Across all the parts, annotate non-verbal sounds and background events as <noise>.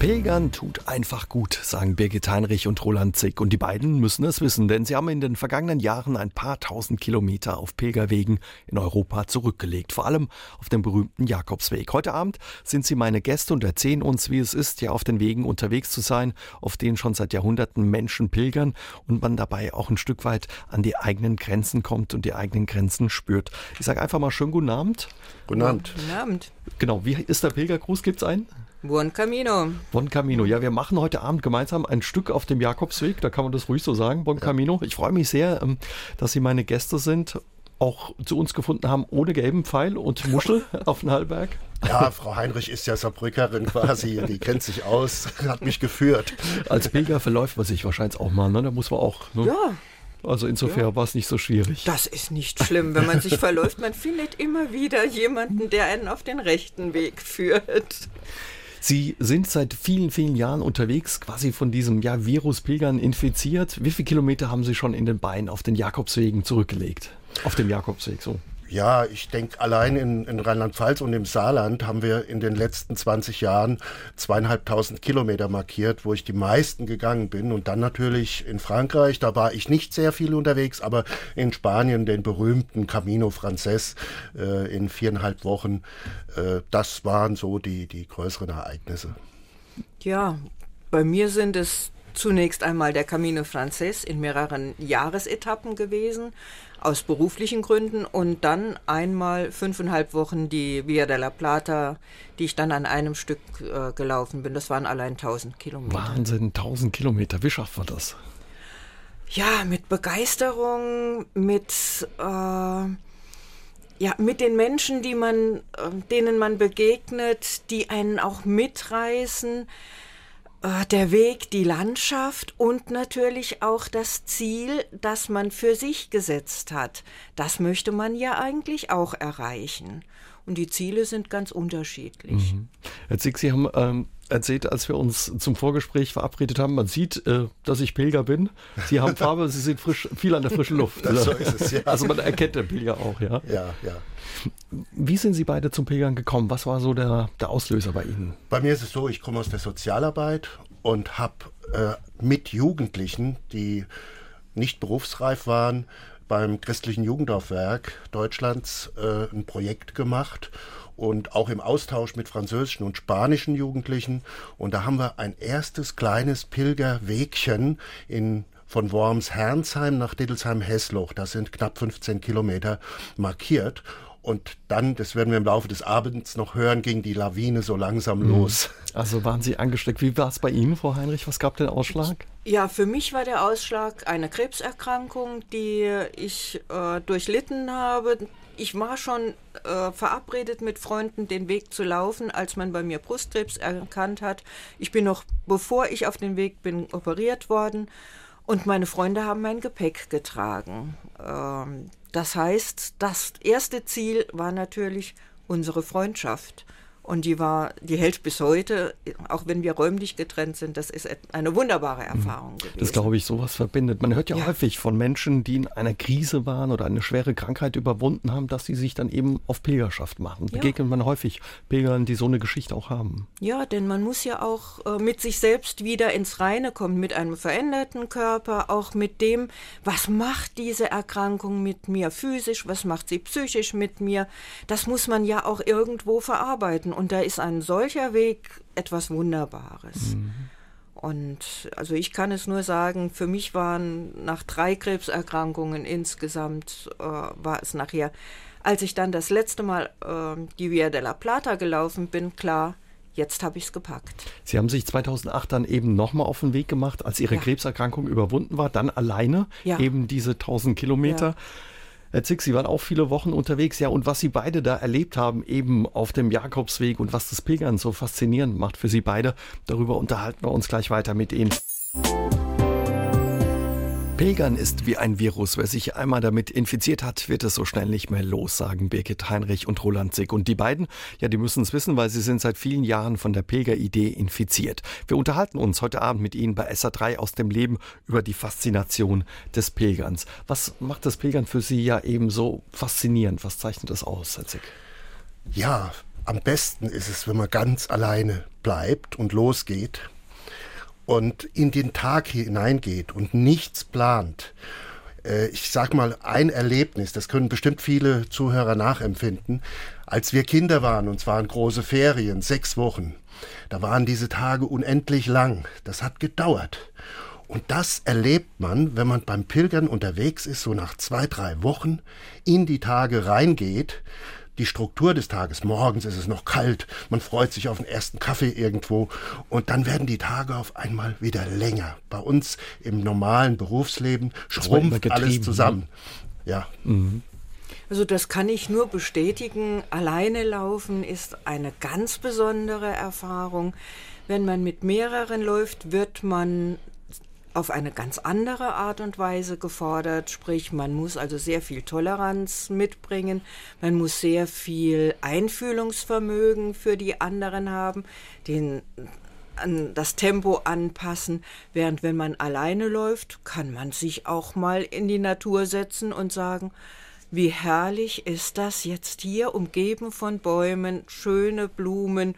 Pilgern tut einfach gut, sagen Birgit Heinrich und Roland Zick. Und die beiden müssen es wissen, denn sie haben in den vergangenen Jahren ein paar tausend Kilometer auf Pilgerwegen in Europa zurückgelegt. Vor allem auf dem berühmten Jakobsweg. Heute Abend sind sie meine Gäste und erzählen uns, wie es ist, ja auf den Wegen unterwegs zu sein, auf denen schon seit Jahrhunderten Menschen pilgern und man dabei auch ein Stück weit an die eigenen Grenzen kommt und die eigenen Grenzen spürt. Ich sage einfach mal schönen guten Abend. Guten Abend. Guten Abend. Genau, wie ist der Pilgergruß? Gibt's einen? Buon Camino. Bon Camino. Ja, wir machen heute Abend gemeinsam ein Stück auf dem Jakobsweg. Da kann man das ruhig so sagen. Bon Camino. Ich freue mich sehr, ähm, dass Sie meine Gäste sind. Auch zu uns gefunden haben ohne gelben Pfeil und Muschel <laughs> auf den Hallberg. Ja, Frau Heinrich ist ja Saarbrückerin quasi, <laughs> die kennt sich aus, hat mich geführt. Als Pilger verläuft man sich wahrscheinlich auch mal, ne? Da muss man auch. Ne? Ja. Also insofern ja. war es nicht so schwierig. Das ist nicht schlimm, wenn man sich <laughs> verläuft. Man findet immer wieder jemanden, der einen auf den rechten Weg führt. Sie sind seit vielen, vielen Jahren unterwegs, quasi von diesem ja, Virus Pilgern infiziert. Wie viele Kilometer haben Sie schon in den Beinen auf den Jakobswegen zurückgelegt? Auf dem Jakobsweg, so. Ja, ich denke, allein in, in Rheinland-Pfalz und im Saarland haben wir in den letzten 20 Jahren zweieinhalbtausend Kilometer markiert, wo ich die meisten gegangen bin. Und dann natürlich in Frankreich, da war ich nicht sehr viel unterwegs, aber in Spanien den berühmten Camino Frances äh, in viereinhalb Wochen. Äh, das waren so die, die größeren Ereignisse. Ja, bei mir sind es zunächst einmal der Camino Frances in mehreren Jahresetappen gewesen aus beruflichen Gründen und dann einmal fünfeinhalb Wochen die Via della Plata, die ich dann an einem Stück äh, gelaufen bin. Das waren allein 1000 Kilometer. Wahnsinn, 1000 Kilometer. Wie schafft man das? Ja, mit Begeisterung, mit äh, ja, mit den Menschen, die man, äh, denen man begegnet, die einen auch mitreißen. Äh, der Weg, die Landschaft und natürlich auch das Ziel, das man für sich gesetzt hat. Das möchte man ja eigentlich auch erreichen. Und die Ziele sind ganz unterschiedlich. Mhm. Herr Zick, Sie haben ähm, erzählt, als wir uns zum Vorgespräch verabredet haben, man sieht, äh, dass ich Pilger bin. Sie haben Farbe, Sie sind frisch, viel an der frischen Luft. so ist es, ja. Also man erkennt den Pilger auch, ja? Ja, ja. Wie sind Sie beide zum Pilgern gekommen? Was war so der, der Auslöser bei Ihnen? Bei mir ist es so, ich komme aus der Sozialarbeit und habe äh, mit Jugendlichen, die nicht berufsreif waren, beim christlichen Jugendaufwerk Deutschlands äh, ein Projekt gemacht und auch im Austausch mit französischen und spanischen Jugendlichen. Und da haben wir ein erstes kleines Pilgerwegchen in von Worms-Hernsheim nach Dittelsheim-Hessloch, das sind knapp 15 Kilometer, markiert. Und dann, das werden wir im Laufe des Abends noch hören, ging die Lawine so langsam mhm. los. Also waren Sie angesteckt. Wie war es bei Ihnen, Frau Heinrich? Was gab den Ausschlag? Ja, für mich war der Ausschlag eine Krebserkrankung, die ich äh, durchlitten habe. Ich war schon äh, verabredet mit Freunden, den Weg zu laufen, als man bei mir Brustkrebs erkannt hat. Ich bin noch, bevor ich auf den Weg bin, operiert worden. Und meine Freunde haben mein Gepäck getragen. Ähm, das heißt, das erste Ziel war natürlich unsere Freundschaft. Und die war, die hält bis heute, auch wenn wir räumlich getrennt sind, das ist eine wunderbare mhm. Erfahrung gewesen. Das glaube ich, sowas verbindet. Man hört ja, ja, häufig von Menschen, die in einer Krise waren oder eine schwere Krankheit überwunden haben, dass sie sich dann eben auf Pilgerschaft machen. Ja. Begegnet man häufig Pilgern, die so eine Geschichte auch haben. Ja, denn man muss ja auch äh, mit sich selbst wieder ins Reine kommen, mit einem veränderten Körper, auch mit dem, was macht diese Erkrankung mit mir physisch, was macht sie psychisch mit mir. Das muss man ja auch irgendwo verarbeiten. Und da ist ein solcher Weg etwas Wunderbares. Mhm. Und also ich kann es nur sagen, für mich waren nach drei Krebserkrankungen insgesamt, äh, war es nachher, als ich dann das letzte Mal äh, die Via della Plata gelaufen bin, klar, jetzt habe ich es gepackt. Sie haben sich 2008 dann eben nochmal auf den Weg gemacht, als Ihre ja. Krebserkrankung überwunden war, dann alleine, ja. eben diese 1000 Kilometer. Ja. Herr Zick, Sie waren auch viele Wochen unterwegs, ja, und was Sie beide da erlebt haben, eben auf dem Jakobsweg und was das Pilgern so faszinierend macht für Sie beide, darüber unterhalten wir uns gleich weiter mit Ihnen. Pilgern ist wie ein Virus. Wer sich einmal damit infiziert hat, wird es so schnell nicht mehr los, sagen Birgit Heinrich und Roland Zick. Und die beiden, ja, die müssen es wissen, weil sie sind seit vielen Jahren von der Pilgeridee infiziert. Wir unterhalten uns heute Abend mit Ihnen bei SA3 aus dem Leben über die Faszination des Pilgerns. Was macht das Pilgern für Sie ja eben so faszinierend? Was zeichnet das aus, Herr Zick? Ja, am besten ist es, wenn man ganz alleine bleibt und losgeht und in den Tag hineingeht und nichts plant, äh, ich sag mal, ein Erlebnis, das können bestimmt viele Zuhörer nachempfinden, als wir Kinder waren, und zwar in große Ferien, sechs Wochen, da waren diese Tage unendlich lang. Das hat gedauert. Und das erlebt man, wenn man beim Pilgern unterwegs ist, so nach zwei, drei Wochen in die Tage reingeht die Struktur des Tages. Morgens ist es noch kalt, man freut sich auf den ersten Kaffee irgendwo und dann werden die Tage auf einmal wieder länger. Bei uns im normalen Berufsleben schrumpft alles ne? zusammen. Ne? Ja. Mhm. Also das kann ich nur bestätigen. Alleine laufen ist eine ganz besondere Erfahrung. Wenn man mit mehreren läuft, wird man auf eine ganz andere Art und Weise gefordert. Sprich, man muss also sehr viel Toleranz mitbringen, man muss sehr viel Einfühlungsvermögen für die anderen haben, den an das Tempo anpassen, während wenn man alleine läuft, kann man sich auch mal in die Natur setzen und sagen, wie herrlich ist das jetzt hier, umgeben von Bäumen, schöne Blumen,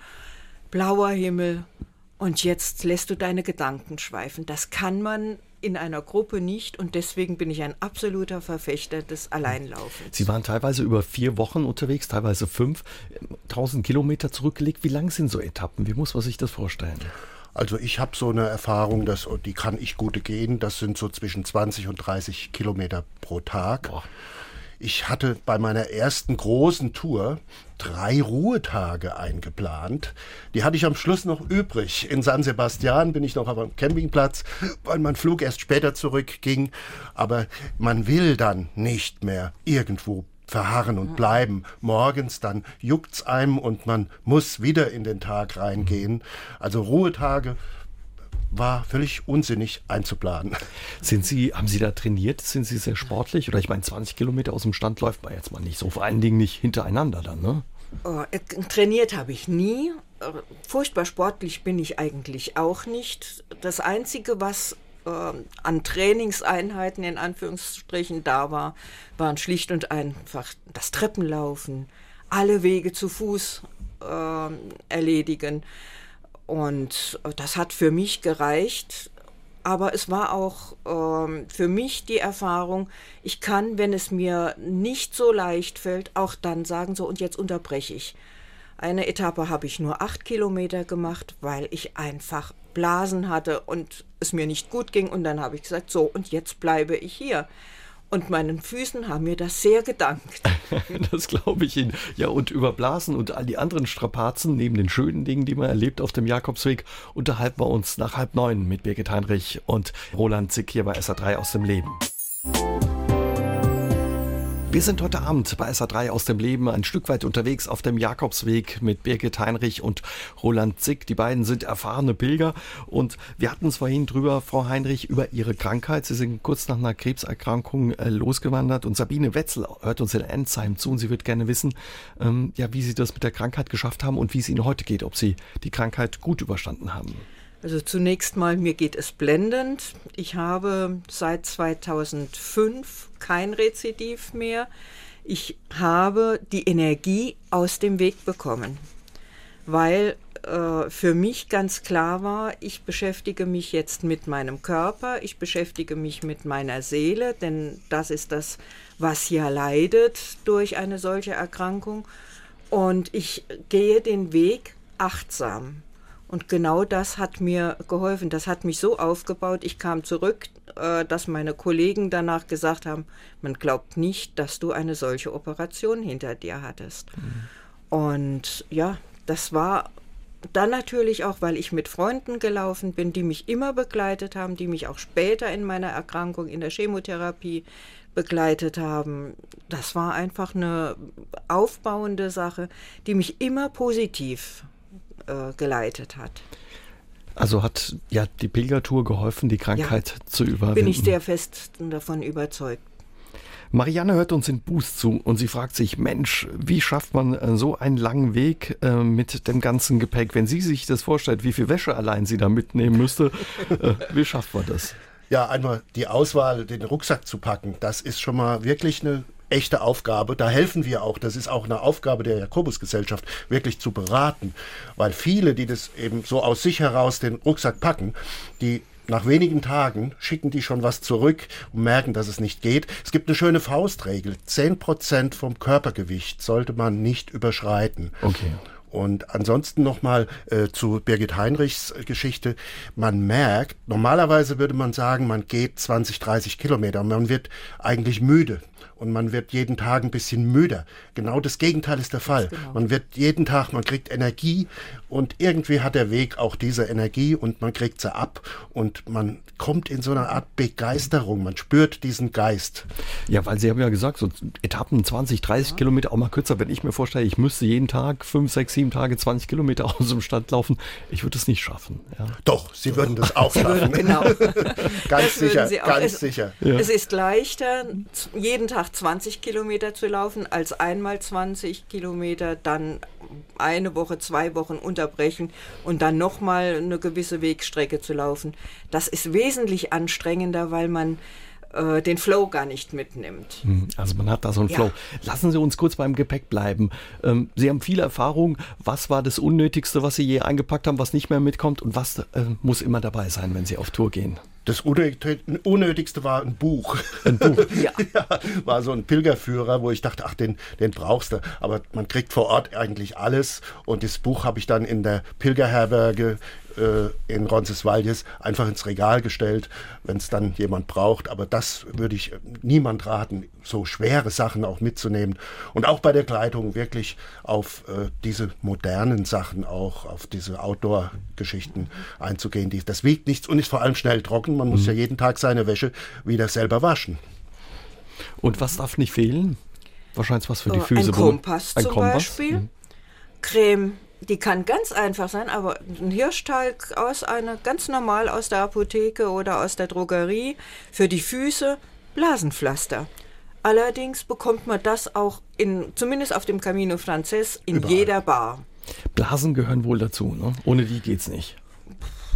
blauer Himmel, und jetzt lässt du deine Gedanken schweifen. Das kann man in einer Gruppe nicht und deswegen bin ich ein absoluter Verfechter des Alleinlaufens. Sie waren teilweise über vier Wochen unterwegs, teilweise fünf, tausend Kilometer zurückgelegt. Wie lang sind so Etappen? Wie muss man sich das vorstellen? Also ich habe so eine Erfahrung, dass, die kann ich gut gehen, das sind so zwischen 20 und 30 Kilometer pro Tag. Boah. Ich hatte bei meiner ersten großen Tour drei Ruhetage eingeplant. Die hatte ich am Schluss noch übrig. In San Sebastian bin ich noch auf einem Campingplatz, weil mein Flug erst später zurückging. Aber man will dann nicht mehr irgendwo verharren und bleiben. Morgens dann juckt's einem und man muss wieder in den Tag reingehen. Also Ruhetage war völlig unsinnig einzuplanen. Sind Sie, haben Sie da trainiert? Sind Sie sehr sportlich? Oder ich meine, 20 Kilometer aus dem Stand läuft man jetzt mal nicht so. Vor allen Dingen nicht hintereinander dann, ne? Oh, äh, trainiert habe ich nie. Äh, furchtbar sportlich bin ich eigentlich auch nicht. Das Einzige, was äh, an Trainingseinheiten in Anführungsstrichen da war, waren schlicht und einfach das Treppenlaufen, alle Wege zu Fuß äh, erledigen. Und das hat für mich gereicht. Aber es war auch ähm, für mich die Erfahrung, ich kann, wenn es mir nicht so leicht fällt, auch dann sagen, so und jetzt unterbreche ich. Eine Etappe habe ich nur acht Kilometer gemacht, weil ich einfach Blasen hatte und es mir nicht gut ging. Und dann habe ich gesagt, so und jetzt bleibe ich hier. Und meinen Füßen haben mir das sehr gedankt. <laughs> das glaube ich Ihnen. Ja, und über Blasen und all die anderen Strapazen, neben den schönen Dingen, die man erlebt auf dem Jakobsweg, unterhalten wir uns nach halb neun mit Birgit Heinrich und Roland Zick hier bei SA3 aus dem Leben. Wir sind heute Abend bei SA3 aus dem Leben ein Stück weit unterwegs auf dem Jakobsweg mit Birgit Heinrich und Roland Zick. Die beiden sind erfahrene Pilger und wir hatten es vorhin drüber, Frau Heinrich, über Ihre Krankheit. Sie sind kurz nach einer Krebserkrankung äh, losgewandert und Sabine Wetzel hört uns in Ensheim zu und sie wird gerne wissen, ähm, ja, wie Sie das mit der Krankheit geschafft haben und wie es Ihnen heute geht, ob Sie die Krankheit gut überstanden haben. Also zunächst mal, mir geht es blendend. Ich habe seit 2005 kein Rezidiv mehr. Ich habe die Energie aus dem Weg bekommen, weil äh, für mich ganz klar war, ich beschäftige mich jetzt mit meinem Körper, ich beschäftige mich mit meiner Seele, denn das ist das, was ja leidet durch eine solche Erkrankung. Und ich gehe den Weg achtsam. Und genau das hat mir geholfen. Das hat mich so aufgebaut. Ich kam zurück, äh, dass meine Kollegen danach gesagt haben, man glaubt nicht, dass du eine solche Operation hinter dir hattest. Mhm. Und ja, das war dann natürlich auch, weil ich mit Freunden gelaufen bin, die mich immer begleitet haben, die mich auch später in meiner Erkrankung in der Chemotherapie begleitet haben. Das war einfach eine aufbauende Sache, die mich immer positiv äh, geleitet hat. Also hat ja die Pilgertour geholfen, die Krankheit ja, zu überwinden. Bin ich sehr fest davon überzeugt. Marianne hört uns in Boost zu und sie fragt sich, Mensch, wie schafft man äh, so einen langen Weg äh, mit dem ganzen Gepäck? Wenn sie sich das vorstellt, wie viel Wäsche allein sie da mitnehmen müsste, äh, wie schafft man das? Ja, einmal die Auswahl, den Rucksack zu packen, das ist schon mal wirklich eine echte Aufgabe. Da helfen wir auch. Das ist auch eine Aufgabe der Jakobusgesellschaft, wirklich zu beraten. Weil viele, die das eben so aus sich heraus den Rucksack packen, die nach wenigen Tagen schicken die schon was zurück und merken, dass es nicht geht. Es gibt eine schöne Faustregel. 10% vom Körpergewicht sollte man nicht überschreiten. Okay. Und ansonsten nochmal äh, zu Birgit Heinrichs äh, Geschichte. Man merkt, normalerweise würde man sagen, man geht 20, 30 Kilometer. Man wird eigentlich müde und man wird jeden Tag ein bisschen müder. Genau das Gegenteil ist der Fall. Genau. Man wird jeden Tag, man kriegt Energie und irgendwie hat der Weg auch diese Energie und man kriegt sie ab und man kommt in so eine Art Begeisterung. Man spürt diesen Geist. Ja, weil Sie haben ja gesagt, so Etappen 20, 30 ja. Kilometer auch mal kürzer. Wenn ich mir vorstelle, ich müsste jeden Tag 5, 6, 7 Tage 20 Kilometer <laughs> aus dem Stand laufen, ich würde es nicht schaffen. Ja. Doch, Sie würden das <laughs> auch schaffen. genau. <laughs> ganz das sicher, ganz es, sicher. Ja. Es ist leichter, jeden Tag 20 Kilometer zu laufen, als einmal 20 Kilometer, dann eine Woche, zwei Wochen unterbrechen und dann nochmal eine gewisse Wegstrecke zu laufen. Das ist wesentlich anstrengender, weil man äh, den Flow gar nicht mitnimmt. Hm, also man hat da so einen ja. Flow. Lassen Sie uns kurz beim Gepäck bleiben. Ähm, Sie haben viel Erfahrung. Was war das Unnötigste, was Sie je eingepackt haben, was nicht mehr mitkommt und was äh, muss immer dabei sein, wenn Sie auf Tour gehen? Das Unnötigste war ein Buch. Ein Buch, <laughs> ja. ja. War so ein Pilgerführer, wo ich dachte, ach, den, den brauchst du. Aber man kriegt vor Ort eigentlich alles. Und das Buch habe ich dann in der Pilgerherberge äh, in Roncesvalles einfach ins Regal gestellt, wenn es dann jemand braucht. Aber das würde ich niemand raten, so schwere Sachen auch mitzunehmen. Und auch bei der Kleidung wirklich auf äh, diese modernen Sachen auch, auf diese Outdoor-Geschichten einzugehen. Die, das wiegt nichts und ist vor allem schnell trocken. Man muss mhm. ja jeden Tag seine Wäsche wieder selber waschen. Und was darf nicht fehlen? Wahrscheinlich was für die Füße. Ein Kompass ein zum Kompass? Beispiel. Mhm. Creme die kann ganz einfach sein, aber ein Hirschtalg aus einer, ganz normal aus der Apotheke oder aus der Drogerie, für die Füße Blasenpflaster. Allerdings bekommt man das auch in, zumindest auf dem Camino Frances, in Überall. jeder Bar. Blasen gehören wohl dazu, ne? Ohne die geht's nicht.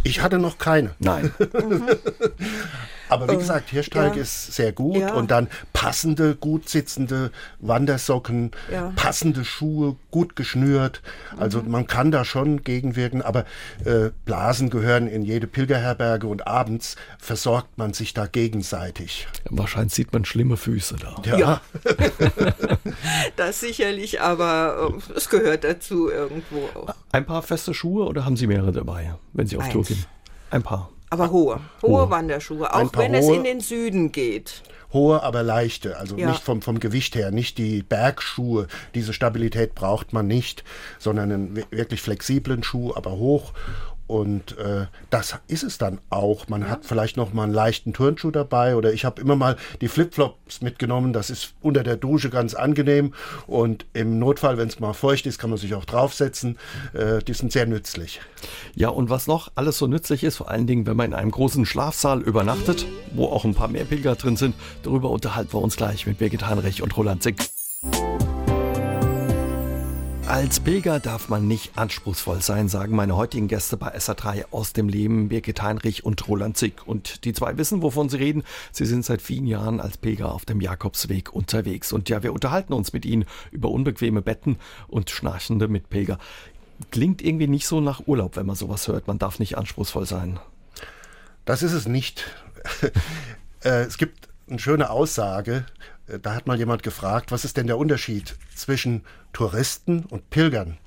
Ich hatte noch keine. Nein. mhm. <laughs> <laughs> Aber wie ähm, gesagt, Hirschtalg ja. ist sehr gut ja. und dann passende, gut sitzende Wandersocken, ja. passende Schuhe, gut geschnürt. Also mhm. man kann da schon gegenwirken, aber äh, Blasen gehören in jede Pilgerherberge und abends versorgt man sich da gegenseitig. Wahrscheinlich sieht man schlimme Füße da. Ja. <laughs> das sicherlich, aber äh, es gehört dazu irgendwo auch. Ein paar feste Schuhe oder haben Sie mehrere dabei, wenn Sie auf Eins. Tour gehen? Ein paar. Aber hohe, hohe, hohe. Wanderschuhe, auch wenn hohe, es in den Süden geht. Hohe, aber leichte, also ja. nicht vom, vom Gewicht her, nicht die Bergschuhe. Diese Stabilität braucht man nicht, sondern einen wirklich flexiblen Schuh, aber hoch und äh, das ist es dann auch. Man ja. hat vielleicht noch mal einen leichten Turnschuh dabei oder ich habe immer mal die Flipflops mitgenommen. Das ist unter der Dusche ganz angenehm und im Notfall, wenn es mal feucht ist, kann man sich auch draufsetzen. Äh, die sind sehr nützlich. Ja, und was noch alles so nützlich ist, vor allen Dingen, wenn man in einem großen Schlafsaal übernachtet, wo auch ein paar mehr Pilger drin sind, darüber unterhalten wir uns gleich mit Birgit Heinrich und Roland Zick. Als Pilger darf man nicht anspruchsvoll sein, sagen meine heutigen Gäste bei SA3 aus dem Leben, Birgit Heinrich und Roland Zick. Und die zwei wissen, wovon sie reden. Sie sind seit vielen Jahren als Pilger auf dem Jakobsweg unterwegs. Und ja, wir unterhalten uns mit ihnen über unbequeme Betten und schnarchende Mitpilger. Klingt irgendwie nicht so nach Urlaub, wenn man sowas hört. Man darf nicht anspruchsvoll sein. Das ist es nicht. <laughs> Äh, es gibt eine schöne Aussage da hat mal jemand gefragt, was ist denn der Unterschied zwischen Touristen und Pilgern?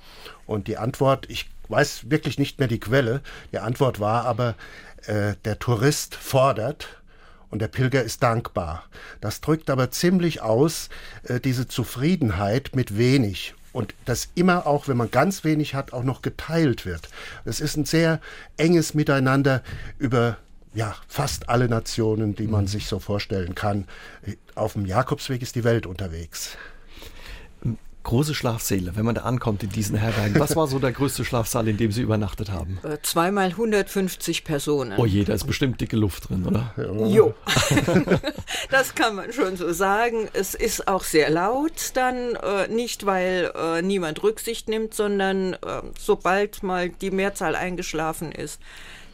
Und die Antwort, ich weiß wirklich nicht mehr die Quelle, die Antwort war aber, äh, der Tourist fordert und der Pilger ist dankbar. Das drückt aber ziemlich aus äh, diese Zufriedenheit mit wenig und das immer auch, wenn man ganz wenig hat, auch noch geteilt wird. Es ist ein sehr enges Miteinander über ja, fast alle Nationen, die man mhm. sich so vorstellen kann. Auf dem Jakobsweg ist die Welt unterwegs. Große Schlafsäle, wenn man da ankommt in diesen Herbergen. Was war so der größte Schlafsaal, in dem Sie übernachtet haben? Äh, zweimal 150 Personen. Oh je, da ist bestimmt dicke Luft drin, oder? Jo, <laughs> das kann man schon so sagen. Es ist auch sehr laut dann, äh, nicht weil äh, niemand Rücksicht nimmt, sondern äh, sobald mal die Mehrzahl eingeschlafen ist,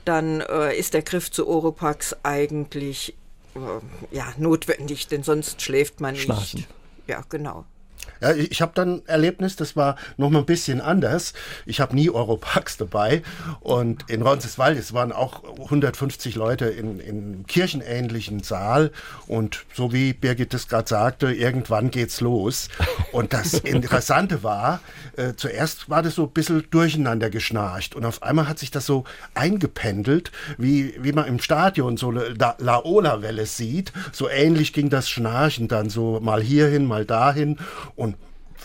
dann äh, ist der Griff zu Oropax eigentlich äh, ja, notwendig, denn sonst schläft man nicht. Schnarchen. Ja, genau. Ja, ich habe dann ein Erlebnis, das war noch mal ein bisschen anders. Ich habe nie Europax dabei und in Roncesvalles es waren auch 150 Leute in, in kirchenähnlichen Saal und so wie Birgit es gerade sagte, irgendwann geht's los. Und das <laughs> Interessante war, äh, zuerst war das so ein bisschen durcheinander geschnarcht und auf einmal hat sich das so eingependelt, wie, wie man im Stadion so La, Laola-Welle sieht. So ähnlich ging das Schnarchen dann so mal hierhin, mal dahin und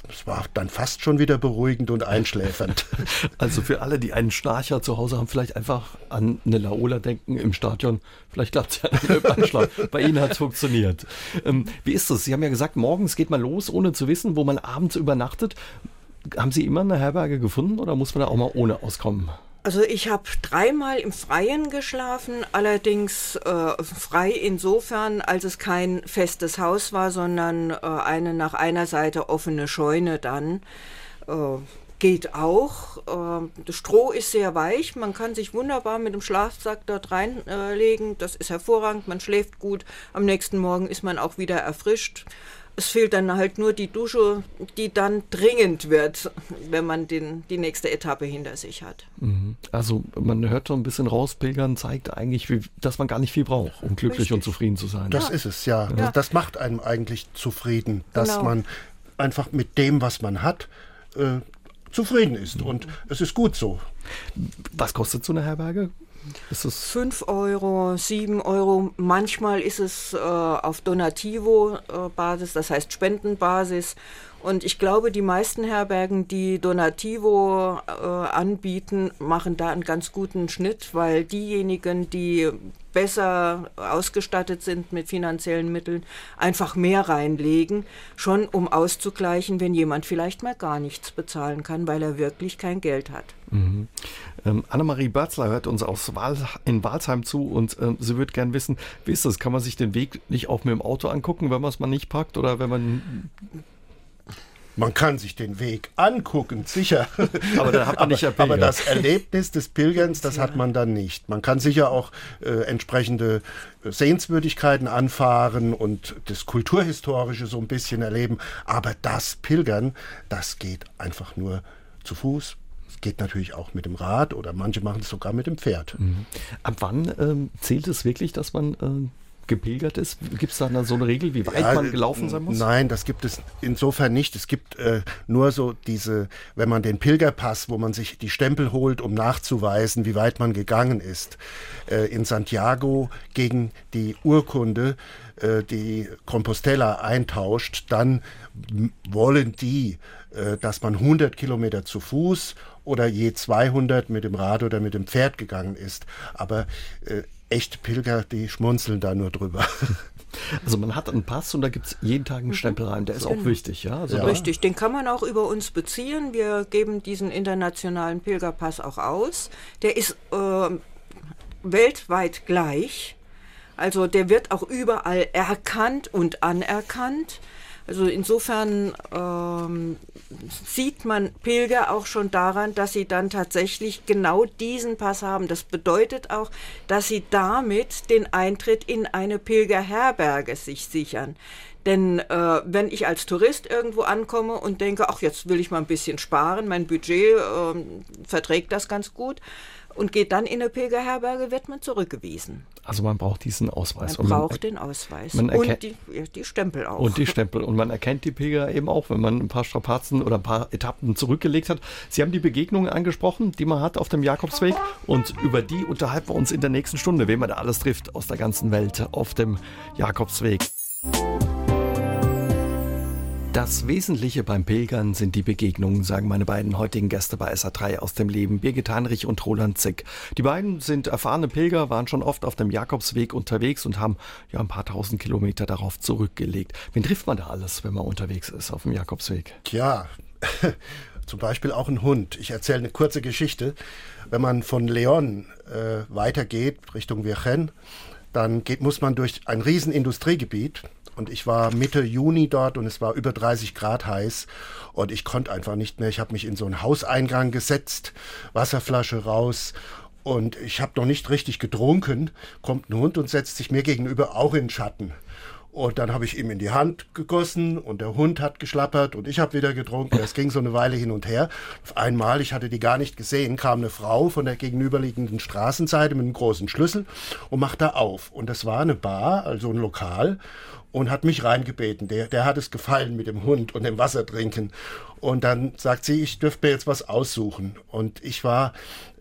es war dann fast schon wieder beruhigend und einschläfernd. <laughs> Also für alle, die einen Schnarcher zu Hause haben, vielleicht einfach an eine Laola denken im Stadion. Vielleicht klappt es ja. Bei Ihnen hat es funktioniert. Ähm, wie ist es? Sie haben ja gesagt, morgens geht man los, ohne zu wissen, wo man abends übernachtet. Haben Sie immer eine Herberge gefunden oder muss man da auch mal ohne auskommen? Also ich habe dreimal im Freien geschlafen, allerdings äh, frei insofern, als es kein festes Haus war, sondern äh, eine nach einer Seite offene Scheune dann. Äh, geht auch. Äh, das Stroh ist sehr weich, man kann sich wunderbar mit dem Schlafsack dort reinlegen, das ist hervorragend, man schläft gut, am nächsten Morgen ist man auch wieder erfrischt. Es fehlt dann halt nur die Dusche, die dann dringend wird, wenn man den, die nächste Etappe hinter sich hat. Mhm. Also man hört so ein bisschen raus, Pilgern zeigt eigentlich, wie, dass man gar nicht viel braucht, um glücklich Richtig. und zufrieden zu sein. Das ja. ist es, ja. ja. Das macht einem eigentlich zufrieden, dass genau. man einfach mit dem, was man hat, äh, zufrieden ist. Mhm. Und es ist gut so. Was kostet so eine Herberge? Ist es 5 Euro, 7 Euro. Manchmal ist es äh, auf Donativo-Basis, äh, das heißt Spendenbasis. Und ich glaube, die meisten Herbergen, die Donativo äh, anbieten, machen da einen ganz guten Schnitt, weil diejenigen, die besser ausgestattet sind mit finanziellen Mitteln, einfach mehr reinlegen, schon um auszugleichen, wenn jemand vielleicht mal gar nichts bezahlen kann, weil er wirklich kein Geld hat. Mhm. Ähm, Annemarie Börzler hört uns aus Wahl, in Walsheim zu und äh, sie würde gern wissen, wie ist das? Kann man sich den Weg nicht auch mit dem Auto angucken, wenn man es mal nicht packt oder wenn man man kann sich den Weg angucken, sicher. <laughs> Aber dann hat man nicht aber, aber das Erlebnis des Pilgerns, das hat man dann nicht. Man kann sicher auch äh, entsprechende Sehenswürdigkeiten anfahren und das Kulturhistorische so ein bisschen erleben. Aber das Pilgern, das geht einfach nur zu Fuß, geht natürlich auch mit dem Rad oder manche machen es sogar mit dem Pferd. Mhm. Ab wann ähm, zählt es wirklich, dass man äh, gepilgert ist? Gibt es da so eine Regel, wie weit ja, man gelaufen sein muss? Nein, das gibt es insofern nicht. Es gibt äh, nur so diese, wenn man den Pilgerpass, wo man sich die Stempel holt, um nachzuweisen, wie weit man gegangen ist, äh, in Santiago gegen die Urkunde, äh, die Compostela eintauscht, dann wollen die, äh, dass man 100 Kilometer zu Fuß oder je 200 mit dem Rad oder mit dem Pferd gegangen ist. Aber äh, echte Pilger, die schmunzeln da nur drüber. <laughs> Also man hat einen Pass und da gibt es jeden Tag einen mhm. Stempel rein. Der ist auch wichtig, ja? Also ja. Richtig, den kann man auch über uns beziehen. Wir geben diesen internationalen Pilgerpass auch aus. Der ist äh, weltweit gleich. Also der wird auch überall erkannt und anerkannt. Also insofern ähm, sieht man Pilger auch schon daran, dass sie dann tatsächlich genau diesen Pass haben. Das bedeutet auch, dass sie damit den Eintritt in eine Pilgerherberge sich sichern. Denn äh, wenn ich als Tourist irgendwo ankomme und denke, ach, jetzt will ich mal ein bisschen sparen, mein Budget äh, verträgt das ganz gut, und geht dann in eine Pilgerherberge, wird man zurückgewiesen. Also man braucht diesen Ausweis. Man, man braucht den Ausweis und die, die, Stempel auch. Und die Stempel. Und man erkennt die Pilger eben auch, wenn man ein paar Strapazen oder ein paar Etappen zurückgelegt hat. Sie haben die Begegnungen angesprochen, die man hat auf dem Jakobsweg. Und über die unterhalten wir uns in der nächsten Stunde, wen man da alles trifft aus der ganzen Welt auf dem Jakobsweg. Das Wesentliche beim Pilgern sind die Begegnungen, sagen meine beiden heutigen Gäste bei SA3 aus dem Leben, Birgit Heinrich und Roland Zick. Die beiden sind erfahrene Pilger, waren schon oft auf dem Jakobsweg unterwegs und haben ja ein paar tausend Kilometer darauf zurückgelegt. Wen trifft man da alles, wenn man unterwegs ist auf dem Jakobsweg? Tja, <laughs> zum Beispiel auch ein Hund. Ich erzähle eine kurze Geschichte. Wenn man von Leon äh, weitergeht Richtung Virchen, dann geht, muss man durch ein riesen Industriegebiet und ich war Mitte Juni dort und es war über 30 Grad heiß und ich konnte einfach nicht mehr. Ich habe mich in so einen Hauseingang gesetzt, Wasserflasche raus und ich habe noch nicht richtig getrunken. Kommt ein Hund und setzt sich mir gegenüber auch in Schatten. Und dann habe ich ihm in die Hand gegossen und der Hund hat geschlappert und ich habe wieder getrunken. Es ging so eine Weile hin und her. Auf einmal, ich hatte die gar nicht gesehen, kam eine Frau von der gegenüberliegenden Straßenseite mit einem großen Schlüssel und machte auf. Und das war eine Bar, also ein Lokal und hat mich reingebeten. Der, der hat es gefallen mit dem Hund und dem Wasser trinken. Und dann sagt sie, ich dürfte mir jetzt was aussuchen. Und ich war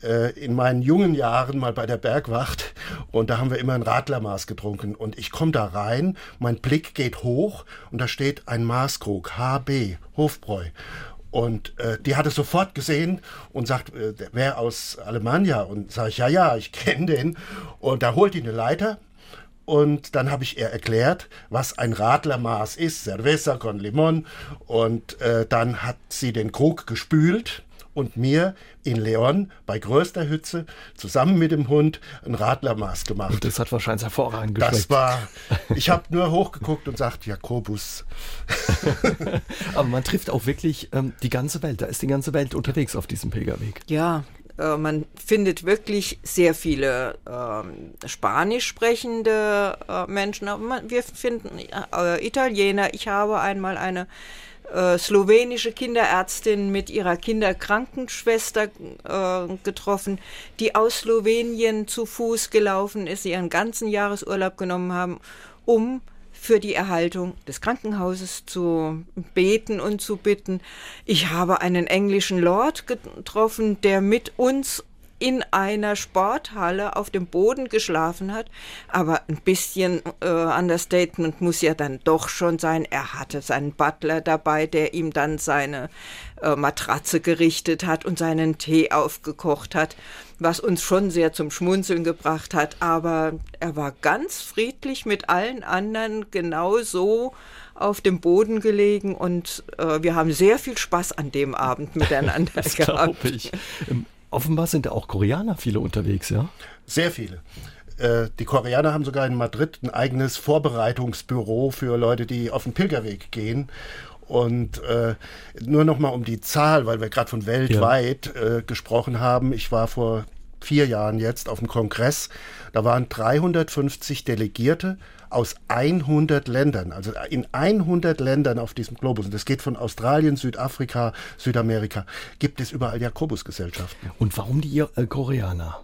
äh, in meinen jungen Jahren mal bei der Bergwacht und da haben wir immer ein Radlermaß getrunken. Und ich komme da rein, mein Blick geht hoch und da steht ein Maßkrug, HB, Hofbräu. Und äh, die hat es sofort gesehen und sagt, äh, wer aus Alemannia? Und sage ich, ja, ja, ich kenne den. Und da holt die eine Leiter und dann habe ich ihr erklärt, was ein Radlermaß ist, Cerveza con Limon. Und äh, dann hat sie den Krug gespült und mir in Leon bei größter Hütze zusammen mit dem Hund ein Radlermaß gemacht. Und das hat wahrscheinlich hervorragend geschmeckt. Das war, <laughs> ich habe nur hochgeguckt und sagt Jakobus. <laughs> Aber man trifft auch wirklich ähm, die ganze Welt. Da ist die ganze Welt unterwegs auf diesem Pilgerweg. Ja, äh, man findet wirklich sehr viele äh, spanisch sprechende äh, Menschen, man, wir finden äh, Italiener. Ich habe einmal eine äh, slowenische Kinderärztin mit ihrer Kinderkrankenschwester äh, getroffen, die aus Slowenien zu Fuß gelaufen ist, ihren ganzen Jahresurlaub genommen haben, um für die Erhaltung des Krankenhauses zu beten und zu bitten. Ich habe einen englischen Lord getroffen, der mit uns in einer Sporthalle auf dem Boden geschlafen hat. Aber ein bisschen äh, Understatement muss ja dann doch schon sein. Er hatte seinen Butler dabei, der ihm dann seine äh, Matratze gerichtet hat und seinen Tee aufgekocht hat, was uns schon sehr zum Schmunzeln gebracht hat. Aber er war ganz friedlich mit allen anderen genauso auf dem Boden gelegen und äh, wir haben sehr viel Spaß an dem Abend miteinander <laughs> das gehabt. Ich. Ähm, offenbar sind da auch Koreaner viele unterwegs, ja? Sehr viele. Äh, die Koreaner haben sogar in Madrid ein eigenes Vorbereitungsbüro für Leute, die auf den Pilgerweg gehen. Und äh, nur noch mal um die Zahl, weil wir gerade von weltweit ja. äh, gesprochen haben. Ich war vor vier Jahren jetzt auf dem Kongress. Da waren 350 Delegierte aus 100 Ländern, also in 100 Ländern auf diesem Globus, und das geht von Australien, Südafrika, Südamerika, gibt es überall Jakobusgesellschaften. Und warum die äh, Koreaner?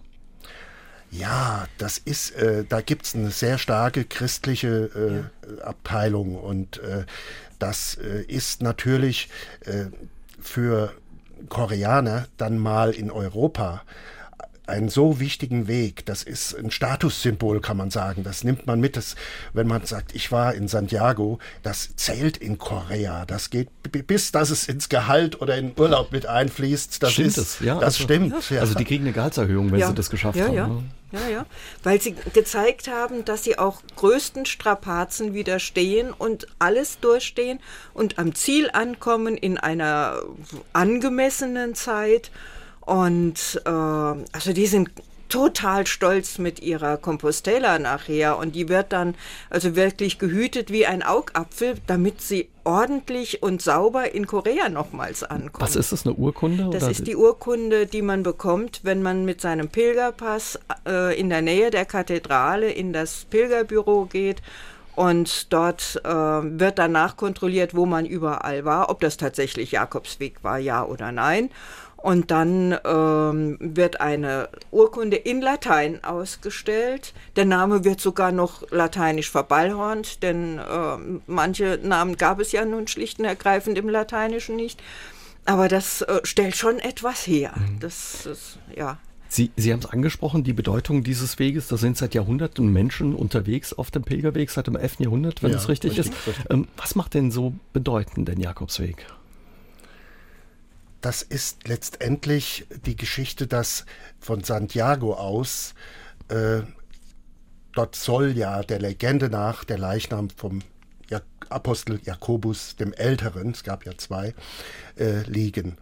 Ja, das ist, äh, da gibt es eine sehr starke christliche äh, ja. Abteilung und äh, das äh, ist natürlich äh, für Koreaner dann mal in Europa einen so wichtigen Weg. Das ist ein Statussymbol, kann man sagen. Das nimmt man mit. Das, wenn man sagt, ich war in Santiago, das zählt in Korea. Das geht bis, dass es ins Gehalt oder in Urlaub mit einfließt. Das stimmt ist, das, ja. Das also, stimmt. Ja. Also die kriegen eine Gehaltserhöhung, wenn ja. sie das geschafft ja, haben. Ja. Ne? Ja, ja, weil sie gezeigt haben, dass sie auch größten Strapazen widerstehen und alles durchstehen und am Ziel ankommen in einer angemessenen Zeit und äh, also die sind total stolz mit ihrer Compostela nachher und die wird dann also wirklich gehütet wie ein Augapfel, damit sie ordentlich und sauber in Korea nochmals ankommt. Was ist das, eine Urkunde? Das oder? ist die Urkunde, die man bekommt, wenn man mit seinem Pilgerpass äh, in der Nähe der Kathedrale in das Pilgerbüro geht und dort äh, wird danach kontrolliert, wo man überall war, ob das tatsächlich Jakobsweg war, ja oder nein. Und dann ähm, wird eine Urkunde in Latein ausgestellt. Der Name wird sogar noch lateinisch verballhornt, denn äh, manche Namen gab es ja nun schlicht und ergreifend im Lateinischen nicht. Aber das äh, stellt schon etwas her. Mhm. Das ist, ja. Sie, Sie haben es angesprochen, die Bedeutung dieses Weges. Da sind seit Jahrhunderten Menschen unterwegs auf dem Pilgerweg, seit dem 11. Jahrhundert, wenn ja, es richtig, richtig, ist. Richtig. Ähm, was macht denn so bedeutend den Jakobsweg? Das ist letztendlich die Geschichte, dass von Santiago aus, äh, dort soll ja der Legende nach der Leichnam vom Apostel Jakobus dem Älteren, es gab ja zwei, äh, liegen.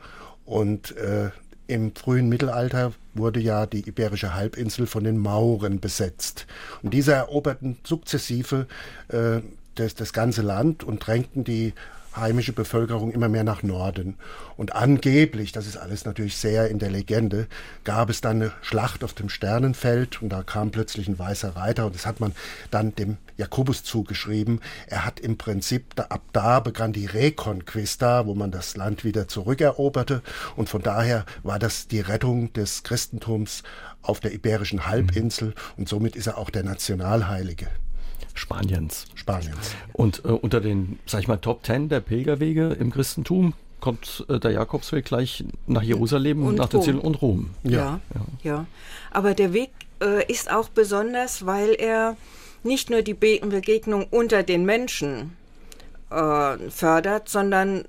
Und äh, im frühen Mittelalter wurde ja die Iberische Halbinsel von den Mauren besetzt. Und diese eroberten sukzessive äh, das, das ganze Land und drängten die heimische Bevölkerung immer mehr nach Norden. Und angeblich, das ist alles natürlich sehr in der Legende, gab es dann eine Schlacht auf dem Sternenfeld und da kam plötzlich ein weißer Reiter und das hat man dann dem Jakobus zugeschrieben. Er hat im Prinzip, da, ab da begann die Reconquista, wo man das Land wieder zurückeroberte und von daher war das die Rettung des Christentums auf der Iberischen Halbinsel und somit ist er auch der Nationalheilige. Spaniens. Spaniens. Und äh, unter den, sag ich mal, Top Ten der Pilgerwege im Christentum kommt äh, der Jakobsweg gleich nach Jerusalem und nach Rom. Ziel und Rom. Ja. ja. ja, Aber der Weg äh, ist auch besonders, weil er nicht nur die Be Begegnung unter den Menschen äh, fördert, sondern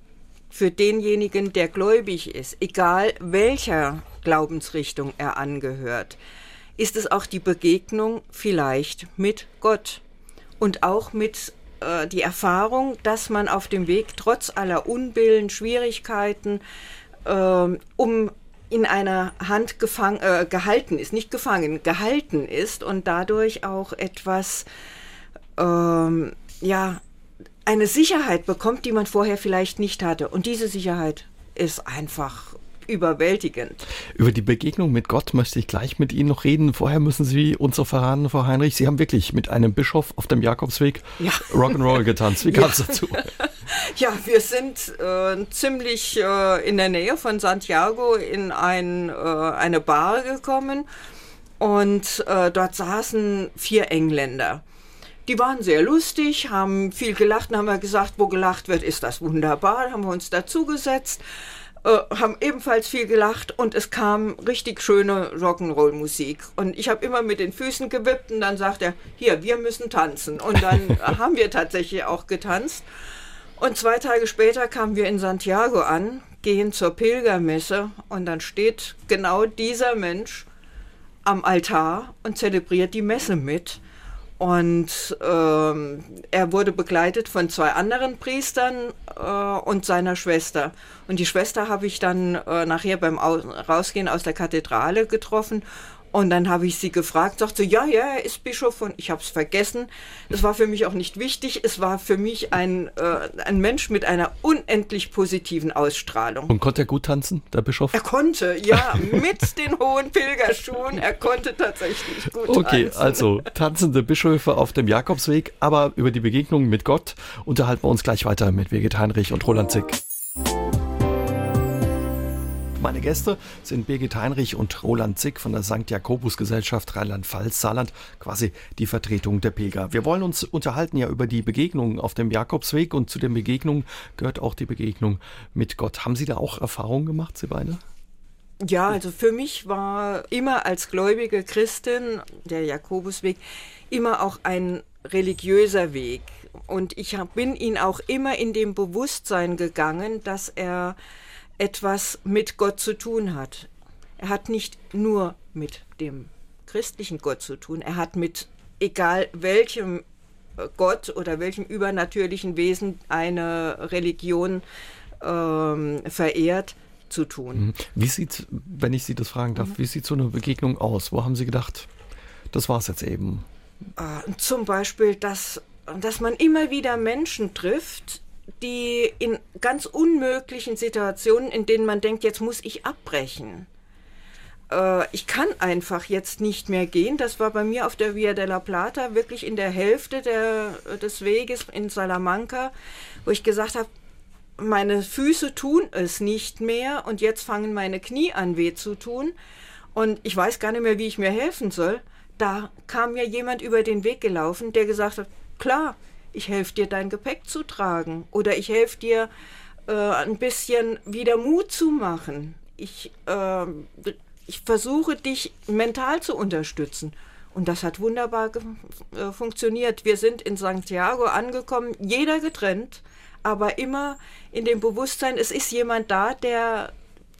für denjenigen, der gläubig ist, egal welcher Glaubensrichtung er angehört, ist es auch die Begegnung vielleicht mit Gott und auch mit äh, die Erfahrung, dass man auf dem Weg trotz aller Unbillen, Schwierigkeiten, äh, um in einer Hand gefang, äh, gehalten ist, nicht gefangen, gehalten ist und dadurch auch etwas, ähm, ja, eine Sicherheit bekommt, die man vorher vielleicht nicht hatte. Und diese Sicherheit ist einfach überwältigend. Über die Begegnung mit Gott möchte ich gleich mit Ihnen noch reden. Vorher müssen Sie uns so verraten, Frau Heinrich, Sie haben wirklich mit einem Bischof auf dem Jakobsweg ja. Rock'n'Roll getanzt. Wie kam es ja. dazu? <laughs> Ja, wir sind äh, ziemlich äh, in der Nähe von Santiago in ein, äh, eine Bar gekommen und äh, dort saßen vier Engländer. Die waren sehr lustig, haben viel gelacht und haben wir gesagt, wo gelacht wird, ist das wunderbar. Haben wir uns dazugesetzt haben ebenfalls viel gelacht und es kam richtig schöne Rock'n'Roll-Musik. Und ich habe immer mit den Füßen gewippt und dann sagt er, hier, wir müssen tanzen. Und dann <laughs> haben wir tatsächlich auch getanzt. Und zwei Tage später kamen wir in Santiago an, gehen zur Pilgermesse und dann steht genau dieser Mensch am Altar und zelebriert die Messe mit. Und ähm, er wurde begleitet von zwei anderen Priestern äh, und seiner Schwester. Und die Schwester habe ich dann äh, nachher beim Au Rausgehen aus der Kathedrale getroffen und dann habe ich sie gefragt, sagte, ja, ja, er ist Bischof und ich habe es vergessen. Es war für mich auch nicht wichtig. Es war für mich ein, äh, ein Mensch mit einer unendlich positiven Ausstrahlung. Und konnte er gut tanzen, der Bischof? Er konnte, ja, mit den hohen Pilgerschuhen. Er konnte tatsächlich gut okay, tanzen. Okay, also tanzende Bischöfe auf dem Jakobsweg, aber über die Begegnung mit Gott unterhalten wir uns gleich weiter mit Birgit Heinrich und Roland Zick. Meine Gäste sind Birgit Heinrich und Roland Zick von der St. Jakobus Gesellschaft Rheinland-Pfalz, Saarland, quasi die Vertretung der Pilger. Wir wollen uns unterhalten ja über die Begegnungen auf dem Jakobsweg und zu den Begegnungen gehört auch die Begegnung mit Gott. Haben Sie da auch Erfahrungen gemacht, Sie beide? Ja, also für mich war immer als gläubige Christin der Jakobusweg immer auch ein religiöser Weg. Und ich bin ihn auch immer in dem Bewusstsein gegangen, dass er etwas mit Gott zu tun hat. Er hat nicht nur mit dem christlichen Gott zu tun, er hat mit egal welchem äh, Gott oder welchem übernatürlichen Wesen eine Religion ähm, verehrt, zu tun. Mhm. Wie sieht, wenn ich Sie das fragen darf, mhm. wie sieht so eine Begegnung aus? Wo haben Sie gedacht, das war es jetzt eben? Äh, zum Beispiel, dass, dass man immer wieder Menschen trifft, die in ganz unmöglichen Situationen, in denen man denkt, jetzt muss ich abbrechen. Äh, ich kann einfach jetzt nicht mehr gehen. Das war bei mir auf der Via della Plata wirklich in der Hälfte der, des Weges in Salamanca, wo ich gesagt habe, meine Füße tun es nicht mehr und jetzt fangen meine Knie an weh zu tun und ich weiß gar nicht mehr, wie ich mir helfen soll. Da kam mir jemand über den Weg gelaufen, der gesagt hat, klar, ich helfe dir dein Gepäck zu tragen oder ich helfe dir äh, ein bisschen wieder Mut zu machen. Ich äh, ich versuche dich mental zu unterstützen. Und das hat wunderbar äh, funktioniert. Wir sind in Santiago angekommen, jeder getrennt, aber immer in dem Bewusstsein, es ist jemand da, der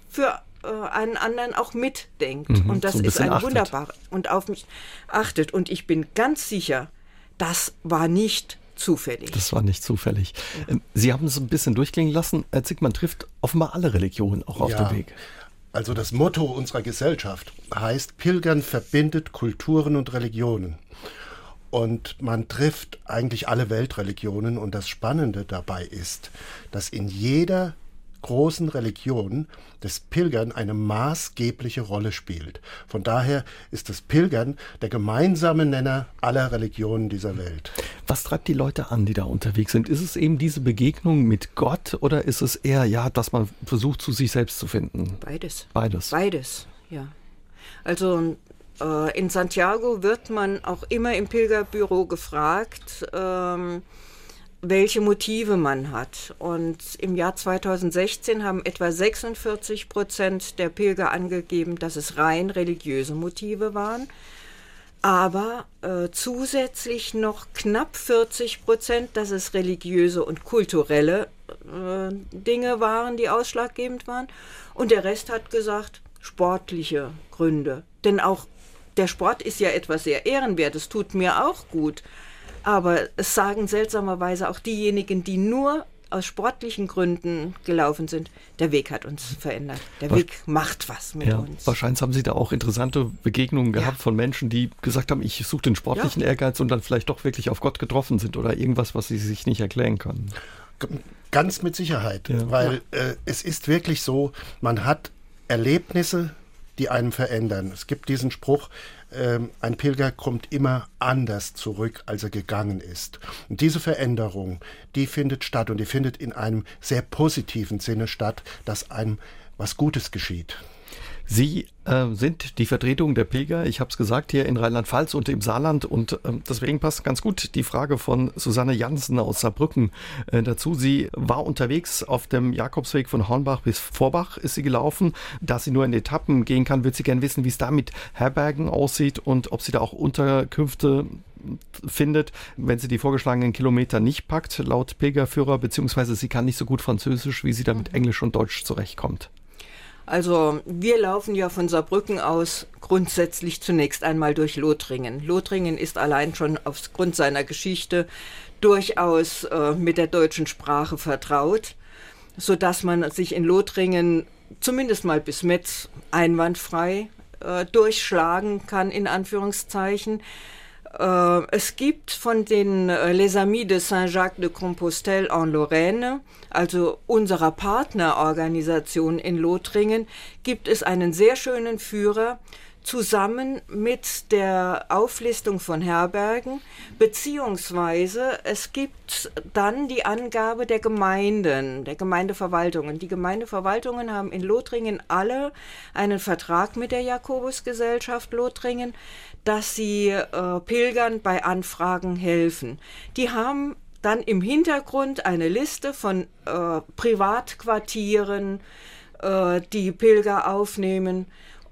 für äh, einen anderen auch mitdenkt. Mhm, und das so ein ist ein wunderbar und auf mich achtet. Und ich bin ganz sicher, das war nicht zufällig. Das war nicht zufällig. Ja. Ähm, Sie haben es ein bisschen durchklingen lassen. Herr Zickmann trifft offenbar alle Religionen auch auf ja. dem Weg. Also das Motto unserer Gesellschaft heißt, Pilgern verbindet Kulturen und Religionen. Und man trifft eigentlich alle Weltreligionen. Und das Spannende dabei ist, dass in jeder großen Religion das Pilgern eine maßgebliche Rolle spielt. Von daher ist das Pilgern der gemeinsame Nenner aller Religionen dieser Welt. Was treibt die Leute an, die da unterwegs sind? Ist es eben diese Begegnung mit Gott oder ist es eher, ja, dass man versucht, zu sich selbst zu finden? Beides. Beides. Beides, ja. Also äh, in Santiago wird man auch immer im Pilgerbüro gefragt, ähm, welche Motive man hat. Und im Jahr 2016 haben etwa 46 Prozent der Pilger angegeben, dass es rein religiöse Motive waren. Aber äh, zusätzlich noch knapp 40 Prozent, dass es religiöse und kulturelle äh, Dinge waren, die ausschlaggebend waren. Und der Rest hat gesagt, sportliche Gründe. Denn auch der Sport ist ja etwas sehr Ehrenwertes, tut mir auch gut. Aber es sagen seltsamerweise auch diejenigen, die nur aus sportlichen Gründen gelaufen sind, der Weg hat uns verändert. Der Weg macht was mit ja, uns. Wahrscheinlich haben Sie da auch interessante Begegnungen gehabt ja. von Menschen, die gesagt haben, ich suche den sportlichen ja. Ehrgeiz und dann vielleicht doch wirklich auf Gott getroffen sind oder irgendwas, was sie sich nicht erklären können. Ganz mit Sicherheit, weil äh, es ist wirklich so, man hat Erlebnisse, die einen verändern. Es gibt diesen Spruch, ähm, ein Pilger kommt immer anders zurück, als er gegangen ist. Und diese Veränderung, die findet statt und die findet in einem sehr positiven Sinne statt, dass einem was Gutes geschieht. Sie äh, sind die Vertretung der Pilger, ich habe es gesagt, hier in Rheinland-Pfalz und im Saarland. Und äh, deswegen passt ganz gut die Frage von Susanne Jansen aus Saarbrücken äh, dazu. Sie war unterwegs auf dem Jakobsweg von Hornbach bis Vorbach ist sie gelaufen. Da sie nur in Etappen gehen kann, wird sie gerne wissen, wie es da mit Herbergen aussieht und ob sie da auch Unterkünfte findet, wenn sie die vorgeschlagenen Kilometer nicht packt, laut Pilgerführer, beziehungsweise sie kann nicht so gut Französisch, wie sie da mit Englisch und Deutsch zurechtkommt. Also wir laufen ja von Saarbrücken aus grundsätzlich zunächst einmal durch Lothringen. Lothringen ist allein schon aufgrund seiner Geschichte durchaus äh, mit der deutschen Sprache vertraut, sodass man sich in Lothringen zumindest mal bis Metz einwandfrei äh, durchschlagen kann, in Anführungszeichen. Äh, es gibt von den äh, Les Amis de Saint-Jacques de Compostelle en Lorraine, also unserer Partnerorganisation in Lothringen, gibt es einen sehr schönen Führer, zusammen mit der Auflistung von Herbergen, beziehungsweise es gibt dann die Angabe der Gemeinden, der Gemeindeverwaltungen. Die Gemeindeverwaltungen haben in Lothringen alle einen Vertrag mit der Jakobusgesellschaft Lothringen, dass sie äh, Pilgern bei Anfragen helfen. Die haben dann im Hintergrund eine Liste von äh, Privatquartieren, äh, die Pilger aufnehmen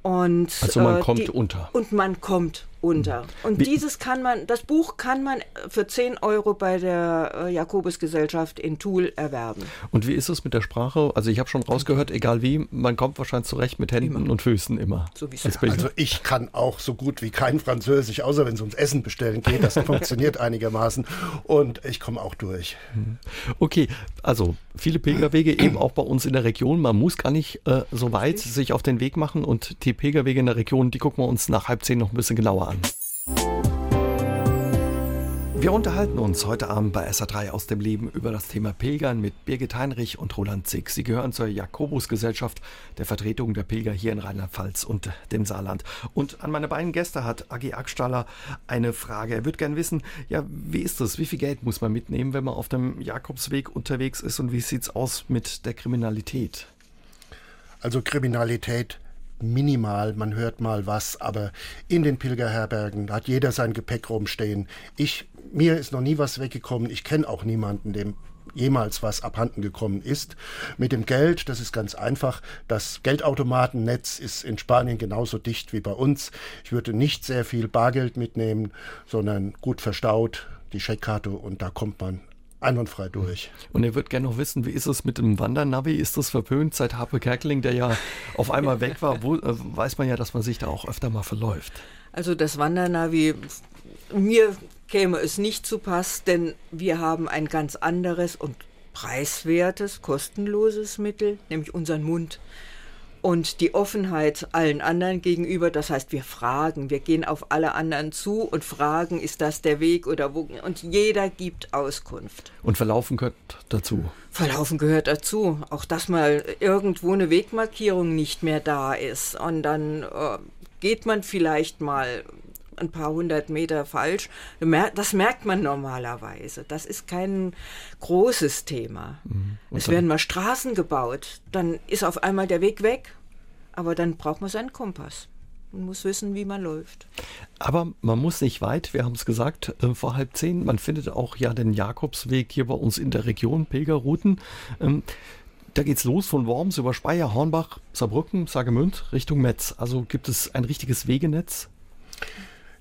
und, also man äh, kommt die, unter. Und man kommt unter. Und Wie, dieses kann man, das Buch kann man für 10 Euro bei der äh, Jakobusgesellschaft in Toul erwerben. Und wie ist es mit der Sprache? Also ich habe schon rausgehört, egal wie, man kommt wahrscheinlich zurecht mit Händen immer. und Füßen immer. So also ich kann auch so gut wie kein Französisch, außer wenn es ums Essen bestellen geht. Das <laughs> funktioniert einigermaßen. Und ich komme auch durch. Mhm. Okay, also viele Pilgerwege eben auch bei uns in der Region. Man muss gar nicht äh, so weit sich auf den Weg machen und die Pilgerwege in der Region, die gucken wir uns nach halb zehn noch ein bisschen genauer an. Wir unterhalten uns heute Abend bei SA3 aus dem Leben über das Thema Pilgern mit Birgit Heinrich und Roland Zick. Sie gehören zur Jakobusgesellschaft der Vertretung der Pilger hier in Rheinland-Pfalz und dem Saarland. Und an meine beiden Gäste hat Agi Ackstaller eine Frage. Er würde gerne wissen, ja, wie ist das? Wie viel Geld muss man mitnehmen, wenn man auf dem Jakobsweg unterwegs ist und wie sieht es aus mit der Kriminalität? Also Kriminalität minimal, man hört mal was, aber in den Pilgerherbergen hat jeder sein Gepäck rumstehen. Ich, mir ist noch nie was weggekommen. Ich kenne auch niemanden, dem jemals was abhanden gekommen ist. Mit dem Geld, das ist ganz einfach. Das Geldautomatennetz ist in Spanien genauso dicht wie bei uns. Ich würde nicht sehr viel Bargeld mitnehmen, sondern gut verstaut die Scheckkarte und da kommt man einwandfrei durch. Und er wird gerne noch wissen, wie ist es mit dem Wandernavi? Ist das verpönt seit Harpe Kerkeling, der ja auf einmal weg war? Wo, äh, weiß man ja, dass man sich da auch öfter mal verläuft. Also das Wandernavi, mir käme es nicht zu Pass, denn wir haben ein ganz anderes und preiswertes, kostenloses Mittel, nämlich unseren Mund und die Offenheit allen anderen gegenüber. Das heißt, wir fragen, wir gehen auf alle anderen zu und fragen, ist das der Weg oder wo? Und jeder gibt Auskunft. Und Verlaufen gehört dazu. Verlaufen gehört dazu. Auch dass mal irgendwo eine Wegmarkierung nicht mehr da ist. Und dann äh, geht man vielleicht mal ein paar hundert Meter falsch. Das merkt man normalerweise. Das ist kein großes Thema. Mhm. Es werden mal Straßen gebaut, dann ist auf einmal der Weg weg, aber dann braucht man seinen Kompass. Man muss wissen, wie man läuft. Aber man muss nicht weit, wir haben es gesagt, äh, vor halb zehn. Man findet auch ja den Jakobsweg hier bei uns in der Region, Pilgerrouten. Ähm, da geht's los von Worms über Speyer, Hornbach, Saarbrücken, Sagemünd Richtung Metz. Also gibt es ein richtiges Wegenetz?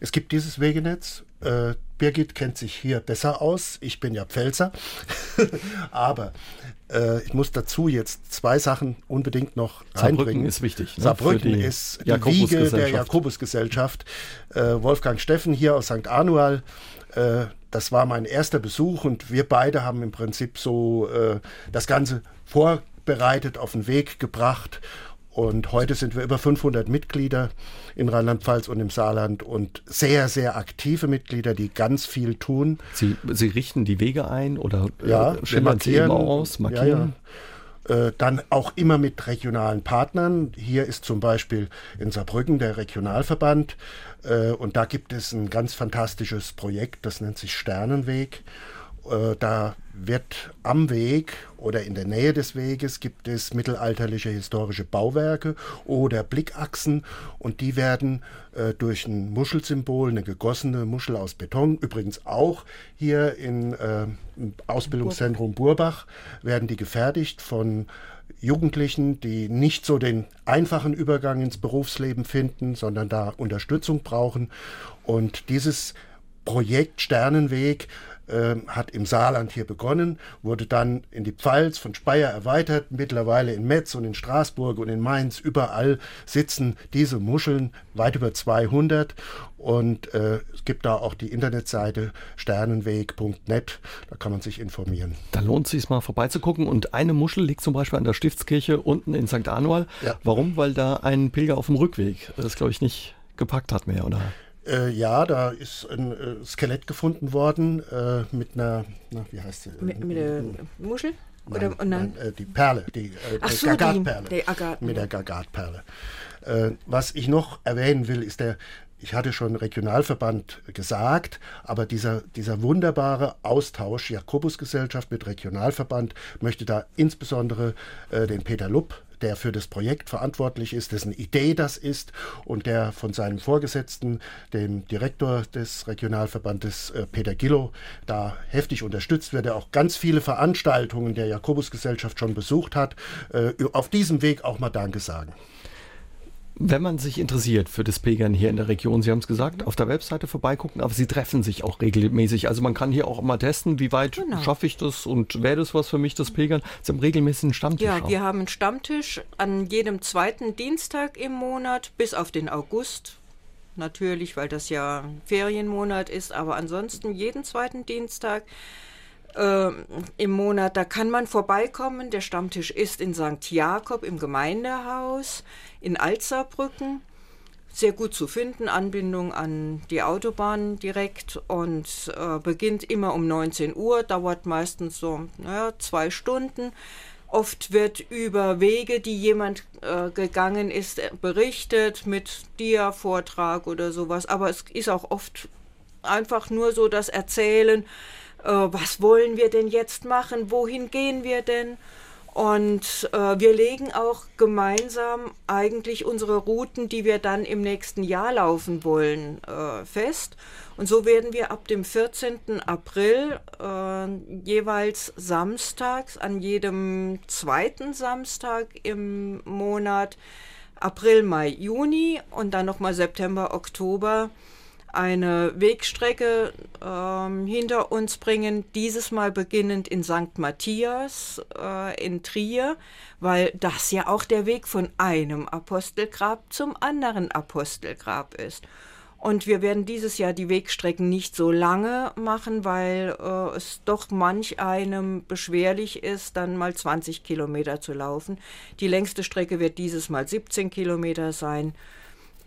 Es gibt dieses Wegenetz. Äh, Birgit kennt sich hier besser aus. Ich bin ja Pfälzer. <laughs> Aber äh, ich muss dazu jetzt zwei Sachen unbedingt noch Saarbrücken reinbringen. ist wichtig. Ne? Saarbrücken ist die Wiege der Jakobusgesellschaft. Äh, Wolfgang Steffen hier aus St. Anual. Äh, das war mein erster Besuch und wir beide haben im Prinzip so äh, das Ganze vorbereitet, auf den Weg gebracht und heute sind wir über 500 Mitglieder in Rheinland-Pfalz und im Saarland und sehr, sehr aktive Mitglieder, die ganz viel tun. Sie, Sie richten die Wege ein oder äh, ja, äh, schildern Sie immer aus, markieren? Ja, ja. Dann auch immer mit regionalen Partnern. Hier ist zum Beispiel in Saarbrücken der Regionalverband äh, und da gibt es ein ganz fantastisches Projekt, das nennt sich Sternenweg. Äh, da wird am Weg oder in der Nähe des Weges gibt es mittelalterliche historische Bauwerke oder Blickachsen und die werden äh, durch ein Muschelsymbol, eine gegossene Muschel aus Beton, übrigens auch hier in, äh, im Ausbildungszentrum Burbach, werden die gefertigt von Jugendlichen, die nicht so den einfachen Übergang ins Berufsleben finden, sondern da Unterstützung brauchen. Und dieses Projekt Sternenweg äh, hat im Saarland hier begonnen, wurde dann in die Pfalz von Speyer erweitert, mittlerweile in Metz und in Straßburg und in Mainz. Überall sitzen diese Muscheln, weit über 200. Und äh, es gibt da auch die Internetseite sternenweg.net, da kann man sich informieren. Da lohnt es sich mal vorbeizugucken. Und eine Muschel liegt zum Beispiel an der Stiftskirche unten in St. Anual. Ja. Warum? Weil da ein Pilger auf dem Rückweg das, glaube ich, nicht gepackt hat mehr, oder? Äh, ja, da ist ein äh, Skelett gefunden worden äh, mit einer, na, wie heißt sie? Mit, mit der Muschel? Nein, Oder, nein, äh, die Perle, die, äh, so, Gagatperle. Die, Agat, mit der Gagatperle. Äh, was ich noch erwähnen will, ist der, ich hatte schon Regionalverband gesagt, aber dieser, dieser wunderbare Austausch Jakobusgesellschaft mit Regionalverband möchte da insbesondere äh, den Peter Lupp der für das Projekt verantwortlich ist, dessen Idee das ist und der von seinem Vorgesetzten, dem Direktor des Regionalverbandes äh, Peter Gillow, da heftig unterstützt wird, der auch ganz viele Veranstaltungen der Jakobusgesellschaft schon besucht hat, äh, auf diesem Weg auch mal Danke sagen. Wenn man sich interessiert für das Pilgern hier in der Region, Sie haben es gesagt, auf der Webseite vorbeigucken, aber Sie treffen sich auch regelmäßig. Also man kann hier auch mal testen, wie weit genau. schaffe ich das und wäre das was für mich, das Pilgern. Sie haben regelmäßig einen Stammtisch. Ja, auch. wir haben einen Stammtisch an jedem zweiten Dienstag im Monat bis auf den August. Natürlich, weil das ja Ferienmonat ist, aber ansonsten jeden zweiten Dienstag äh, im Monat. Da kann man vorbeikommen. Der Stammtisch ist in St. Jakob im Gemeindehaus in Alzerbrücken. Sehr gut zu finden, Anbindung an die Autobahn direkt und äh, beginnt immer um 19 Uhr, dauert meistens so naja, zwei Stunden. Oft wird über Wege, die jemand äh, gegangen ist, berichtet mit Dia-Vortrag oder sowas. Aber es ist auch oft einfach nur so das Erzählen, äh, was wollen wir denn jetzt machen, wohin gehen wir denn? Und äh, wir legen auch gemeinsam eigentlich unsere Routen, die wir dann im nächsten Jahr laufen wollen, äh, fest. Und so werden wir ab dem 14. April äh, jeweils samstags, an jedem zweiten Samstag im Monat, April, Mai, Juni und dann nochmal September, Oktober, eine Wegstrecke ähm, hinter uns bringen, dieses Mal beginnend in St. Matthias äh, in Trier, weil das ja auch der Weg von einem Apostelgrab zum anderen Apostelgrab ist. Und wir werden dieses Jahr die Wegstrecken nicht so lange machen, weil äh, es doch manch einem beschwerlich ist, dann mal 20 Kilometer zu laufen. Die längste Strecke wird dieses Mal 17 Kilometer sein.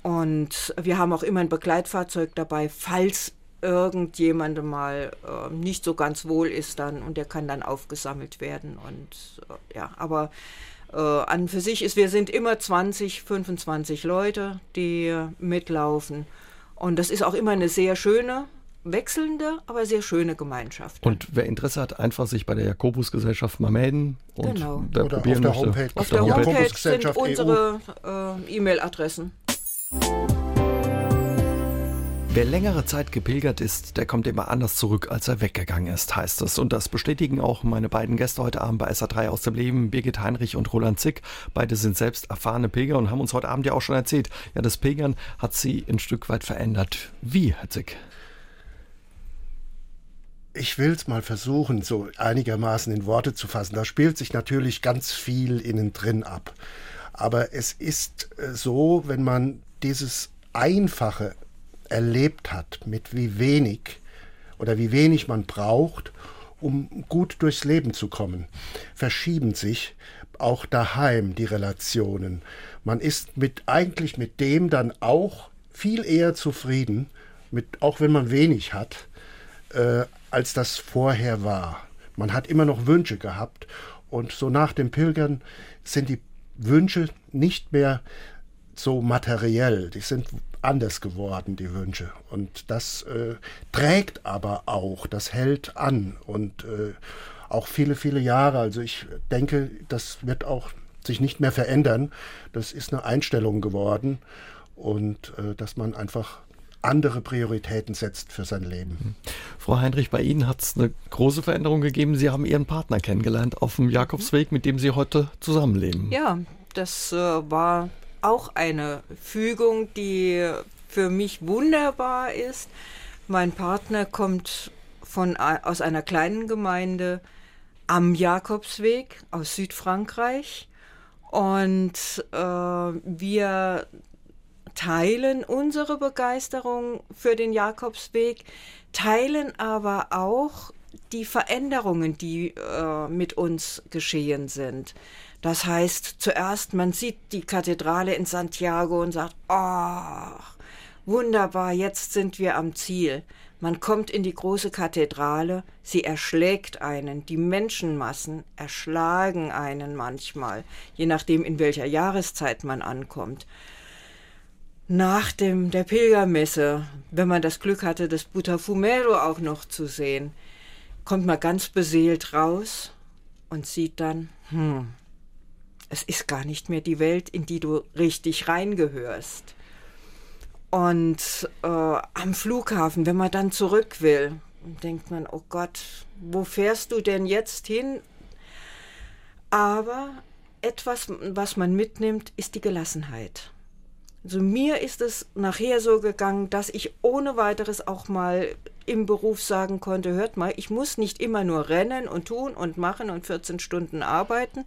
Und wir haben auch immer ein Begleitfahrzeug dabei, falls irgendjemandem mal äh, nicht so ganz wohl ist dann und der kann dann aufgesammelt werden. Und äh, ja, aber äh, an für sich ist, wir sind immer 20, 25 Leute, die mitlaufen. Und das ist auch immer eine sehr schöne, wechselnde, aber sehr schöne Gemeinschaft. Und wer Interesse hat, einfach sich bei der Jakobusgesellschaft mal melden und genau. Oder auf der Homepage. Auf, auf der, der Homepage, Homepage sind e unsere äh, E-Mail-Adressen. Wer längere Zeit gepilgert ist, der kommt immer anders zurück, als er weggegangen ist, heißt es. Und das bestätigen auch meine beiden Gäste heute Abend bei SA3 aus dem Leben, Birgit Heinrich und Roland Zick. Beide sind selbst erfahrene Pilger und haben uns heute Abend ja auch schon erzählt, ja, das Pilgern hat sie ein Stück weit verändert. Wie, Herr Zick? Ich will es mal versuchen, so einigermaßen in Worte zu fassen. Da spielt sich natürlich ganz viel innen drin ab. Aber es ist äh, so, wenn man dieses einfache erlebt hat, mit wie wenig oder wie wenig man braucht, um gut durchs Leben zu kommen, verschieben sich auch daheim die Relationen. Man ist mit eigentlich mit dem dann auch viel eher zufrieden, mit, auch wenn man wenig hat, äh, als das vorher war. Man hat immer noch Wünsche gehabt und so nach dem Pilgern sind die Wünsche nicht mehr so materiell, die sind anders geworden, die Wünsche. Und das äh, trägt aber auch, das hält an und äh, auch viele, viele Jahre. Also ich denke, das wird auch sich nicht mehr verändern. Das ist eine Einstellung geworden und äh, dass man einfach andere Prioritäten setzt für sein Leben. Mhm. Frau Heinrich, bei Ihnen hat es eine große Veränderung gegeben. Sie haben Ihren Partner kennengelernt auf dem Jakobsweg, mit dem Sie heute zusammenleben. Ja, das äh, war auch eine Fügung, die für mich wunderbar ist. Mein Partner kommt von, aus einer kleinen Gemeinde am Jakobsweg aus Südfrankreich und äh, wir teilen unsere Begeisterung für den Jakobsweg, teilen aber auch die Veränderungen, die äh, mit uns geschehen sind. Das heißt, zuerst, man sieht die Kathedrale in Santiago und sagt, oh, wunderbar, jetzt sind wir am Ziel. Man kommt in die große Kathedrale, sie erschlägt einen, die Menschenmassen erschlagen einen manchmal, je nachdem, in welcher Jahreszeit man ankommt. Nach dem, der Pilgermesse, wenn man das Glück hatte, das Butafumero auch noch zu sehen, kommt man ganz beseelt raus und sieht dann, hm, es ist gar nicht mehr die Welt, in die du richtig reingehörst. Und äh, am Flughafen, wenn man dann zurück will, denkt man, oh Gott, wo fährst du denn jetzt hin? Aber etwas, was man mitnimmt, ist die Gelassenheit. Also mir ist es nachher so gegangen, dass ich ohne weiteres auch mal im Beruf sagen konnte, hört mal, ich muss nicht immer nur rennen und tun und machen und 14 Stunden arbeiten.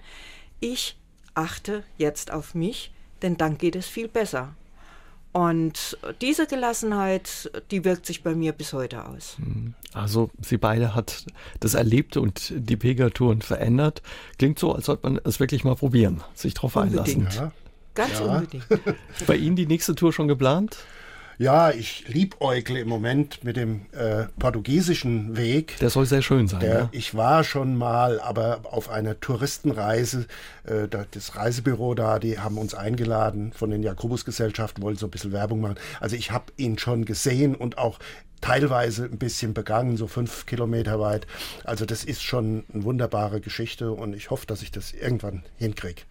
Ich achte jetzt auf mich, denn dann geht es viel besser. Und diese Gelassenheit, die wirkt sich bei mir bis heute aus. Mhm. Also Sie beide hat das Erlebte und die Pilgertouren verändert. Klingt so, als sollte man es wirklich mal probieren, sich darauf einlassen. Ja. Ganz ja. unbedingt. Bei Ihnen die nächste Tour schon geplant? Ja, ich liebäugle im Moment mit dem äh, portugiesischen Weg. Der soll sehr schön sein. Der, ja? Ich war schon mal, aber auf einer Touristenreise, äh, das Reisebüro da, die haben uns eingeladen von den Jakobusgesellschaften, wollen so ein bisschen Werbung machen. Also ich habe ihn schon gesehen und auch teilweise ein bisschen begangen, so fünf Kilometer weit. Also das ist schon eine wunderbare Geschichte und ich hoffe, dass ich das irgendwann hinkriege.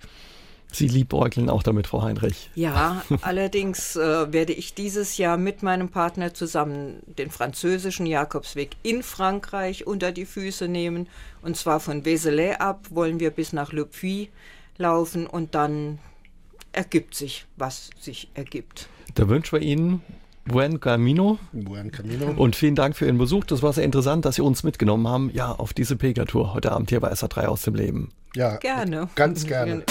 Sie liebäugeln auch damit, Frau Heinrich. Ja, <laughs> allerdings äh, werde ich dieses Jahr mit meinem Partner zusammen den französischen Jakobsweg in Frankreich unter die Füße nehmen. Und zwar von Vézelay ab wollen wir bis nach Le Puy laufen und dann ergibt sich, was sich ergibt. Da wünschen wir Ihnen Buen Camino. Buen Camino. Und vielen Dank für Ihren Besuch. Das war sehr interessant, dass Sie uns mitgenommen haben, ja, auf diese Pilgertour heute Abend hier bei SA3 aus dem Leben. Ja, gerne. Ganz gerne.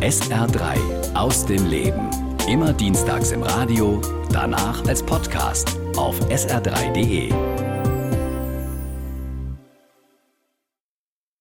SR3 aus dem Leben. Immer dienstags im Radio, danach als Podcast auf sr3.de.